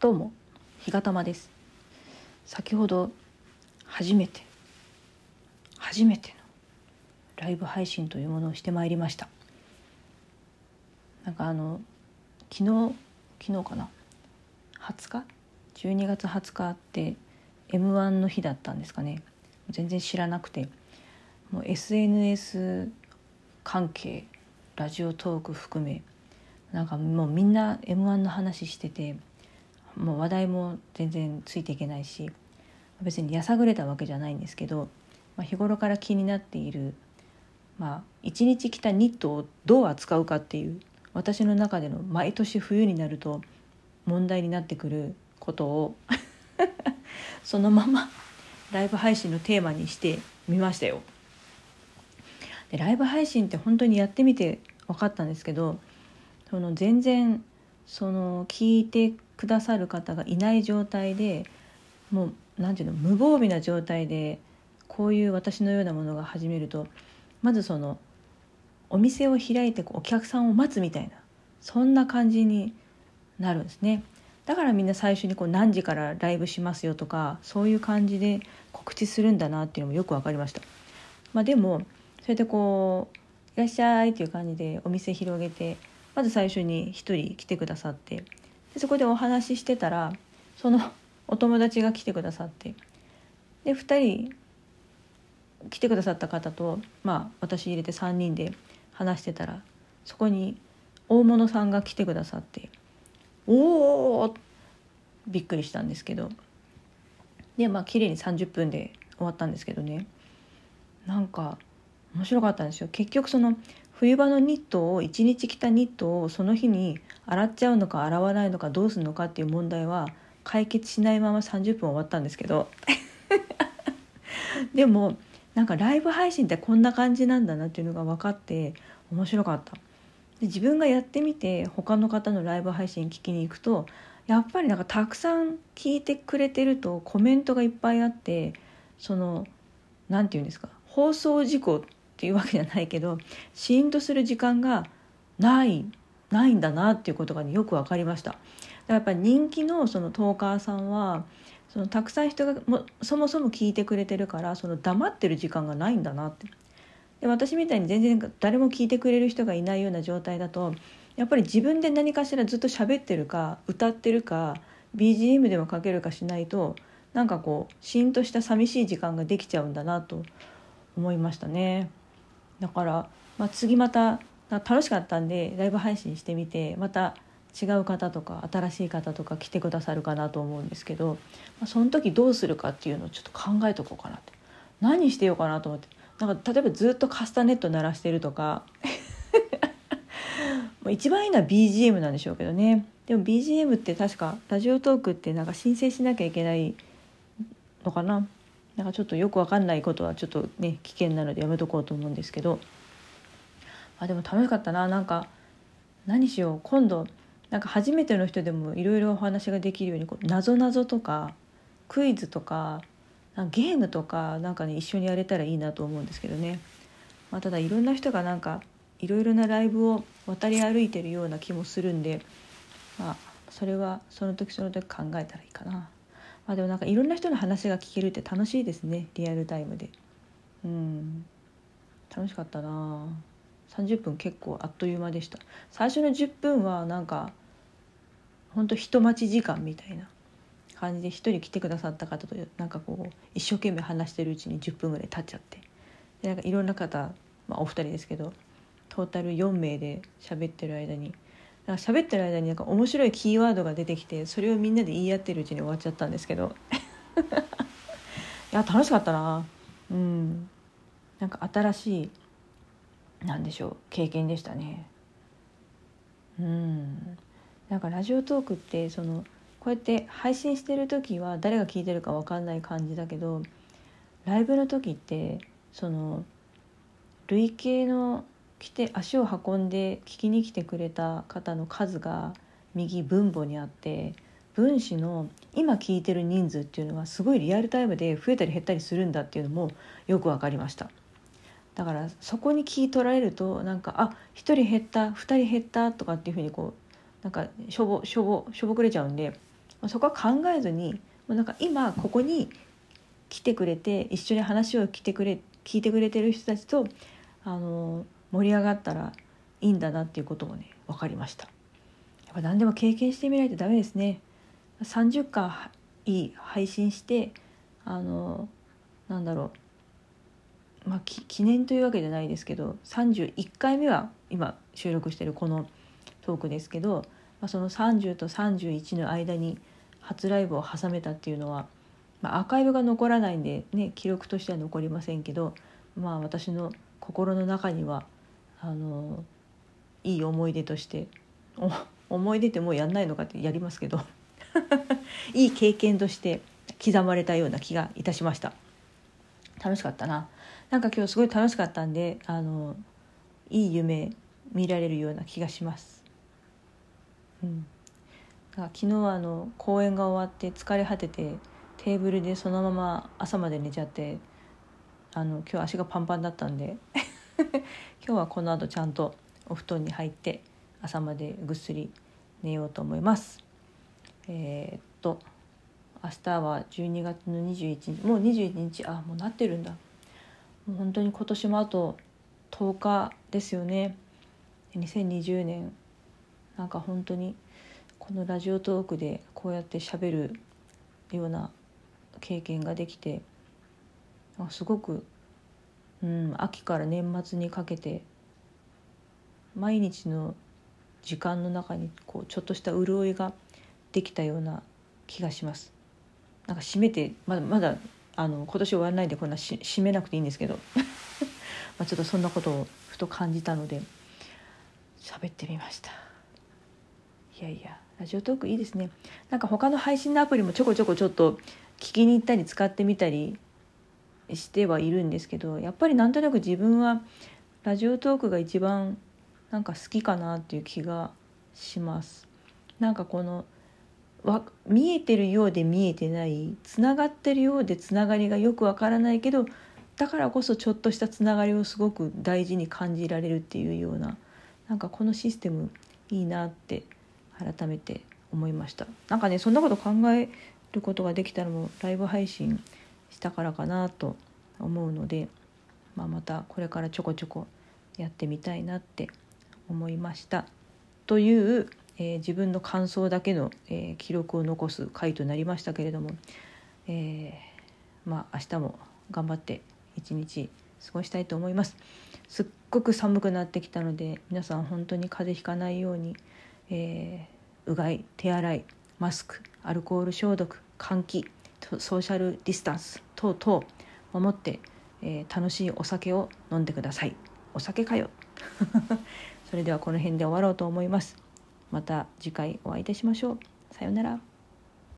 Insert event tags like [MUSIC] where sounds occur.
どうも日がたまです。先ほど初めて初めてのライブ配信というものをしてまいりました。なんかあの昨日昨日かな？20日？12月20日って m 1の日だったんですかね。全然知らなくて。もう SNS 関係ラジオトーク含めなんかもうみんな m 1の話しててもう話題も全然ついていけないし別にやさぐれたわけじゃないんですけど、まあ、日頃から気になっている、まあ、一日着たニットをどう扱うかっていう私の中での毎年冬になると問題になってくることを [LAUGHS] そのままライブ配信のテーマにしてみましたよ。でライブ配信って本当にやってみて分かったんですけどその全然その聞いてくださる方がいない状態でもう何て言うの無防備な状態でこういう私のようなものが始めるとまずそのお店を開いてお客さんを待つみたいなそんな感じになるんですね。だからみんな最初にこう何時からライブしますよとかそういう感じで告知するんだなっていうのもよく分かりました。まあ、でもそれでこう「いらっしゃい」っていう感じでお店広げてまず最初に1人来てくださってでそこでお話ししてたらそのお友達が来てくださってで2人来てくださった方と、まあ、私入れて3人で話してたらそこに大物さんが来てくださっておおびっくりしたんですけどでまあ綺麗に30分で終わったんですけどね。なんか面白かったんですよ。結局その冬場のニットを1日着たニットをその日に洗っちゃうのか洗わないのかどうするのかっていう問題は解決しないまま30分終わったんですけど [LAUGHS] でもなんかライブ配信ってこんな感じなんだなっていうのが分かって面白かった。で自分がやってみて他の方のライブ配信聞きに行くとやっぱりなんかたくさん聞いてくれてるとコメントがいっぱいあってその何て言うんですか放送事故っていうわけじゃないけどシーンとする時間がないないんだなっていうことが、ね、よく分かりました。やっぱり人気のそのトーカーさんはそのたくさん人がもそもそも聞いてくれてるからその黙ってる時間がないんだなってで私みたいに全然誰も聞いてくれる人がいないような状態だとやっぱり自分で何かしらずっと喋ってるか歌ってるか BGM でもかけるかしないとなんかこうしんとした寂しい時間ができちゃうんだなと思いましたね。だから、まあ、次また楽しかったんでライブ配信してみてまた違う方とか新しい方とか来てくださるかなと思うんですけど、まあ、その時どうするかっていうのをちょっと考えとこうかなって。何してようかなと思って。なんか例えばずっとカスタネット鳴らしてるとか。[LAUGHS] 一番いいのは BGM なんでしょうけどね。でも BGM って確かラジオトークってなんか申請しなきゃいけないのかな。なんかちょっとよく分かんないことはちょっとね危険なのでやめとこうと思うんですけど。あでも楽しかったな。なんか何しよう。今度なんか初めての人でもいろいろお話ができるようにこうなぞなぞとかクイズとかゲームとかなんかね一緒にやれたらいいなと思うんですけどね、まあ、ただいろんな人がなんかいろいろなライブを渡り歩いてるような気もするんでまあそれはその時その時考えたらいいかな。まあ、でもなんかいろんな人の話が聞けるって楽しいですねリアルタイムで。うん。楽しかったな。30分結構あっという間でした。最初の10分はなんかほんと人待ち時間みたいな感じで1人来てくださった方となんかこう一生懸命話してるうちに10分ぐらい経っちゃって。でなんかいろんな方、まあ、お二人ですけどトータル4名で喋ってる間になんか喋ってる間になんか面白いキーワードが出てきてそれをみんなで言い合ってるうちに終わっちゃったんですけど。[LAUGHS] いや楽しかったな。うん。なんか新しいなんでしょう経験でしたね。うん。なんかラジオトークってそのこうやって配信してる時は誰が聞いてるか分かんない感じだけどライブの時ってその累計の来て足を運んで聞きに来てくれた方の数が右分母にあって分子の今聞いてる人数っていうのはすごいリアルタイムで増えたり減ったりするんだっていうのもよく分かりました。だからそこに聞い取られるとなんかあ1人減った2人減ったとかっていうふうにこうなんかしょぼしょぼしょぼくれちゃうんでそこは考えずにもうなんか今ここに来てくれて一緒に話を聞いてくれ聞いてくれてる人たちとあの盛り上がったらいいんだなっていうこともね分かりました。やっぱ何でも経験してみないとダメですね。30回配信してあのなんだろう。まあ記念というわけじゃないですけど31回目は今収録してるこのトークですけど、まあ、その30と31の間に初ライブを挟めたっていうのは、まあ、アーカイブが残らないんで、ね、記録としては残りませんけど、まあ、私の心の中にはあのいい思い出として思い出ってもうやんないのかってやりますけど [LAUGHS] いい経験として刻まれたような気がいたしました。楽しかったな。なんか今日すごい楽しかったんであのいい夢見られるような気がします。うん。昨日はあの公演が終わって疲れ果ててテーブルでそのまま朝まで寝ちゃってあの今日足がパンパンだったんで [LAUGHS] 今日はこの後ちゃんとお布団に入って朝までぐっすり寝ようと思います。えー、っと明日は12月の21日。もう21日。あもうなってるんだ。もう本当に今年もあと10日ですよね。2020年。なんか本当にこのラジオトークでこうやってしゃべるような経験ができてすごく、うん、秋から年末にかけて毎日の時間の中にこうちょっとした潤いができたような気がします。なんか締めてまだまだあの今年終わらないでこんなし締めなくていいんですけど [LAUGHS] まあちょっとそんなことをふと感じたので喋ってみました。いやいやラジオトークいいですねなんか他の配信のアプリもちょこちょこちょっと聞きに行ったり使ってみたりしてはいるんですけどやっぱりなんとなく自分はラジオトークが一番なんか好きかなっていう気がします。なんかこのわ見えてるようで見えてないつながってるようでつながりがよくわからないけどだからこそちょっとしたつながりをすごく大事に感じられるっていうようななんかこのシステムいいなって改めて思いました。なんかねそんなこと考えることができたのもライブ配信したからかなと思うので、まあ、またこれからちょこちょこやってみたいなって思いました。という、えー、自分の感想だけの、えー、記録を残す回となりましたけれども、えー、まあ明日も頑張って一日過ごしたいと思います。すっごく寒くなってきたので皆さん本当に風邪ひかないようにえー、うがい手洗いマスクアルコール消毒換気ソーシャルディスタンス等々守って、えー、楽しいお酒を飲んでください。お酒かよ。[LAUGHS] それではこの辺で終わろうと思います。また次回お会いいたしましょう。さようなら。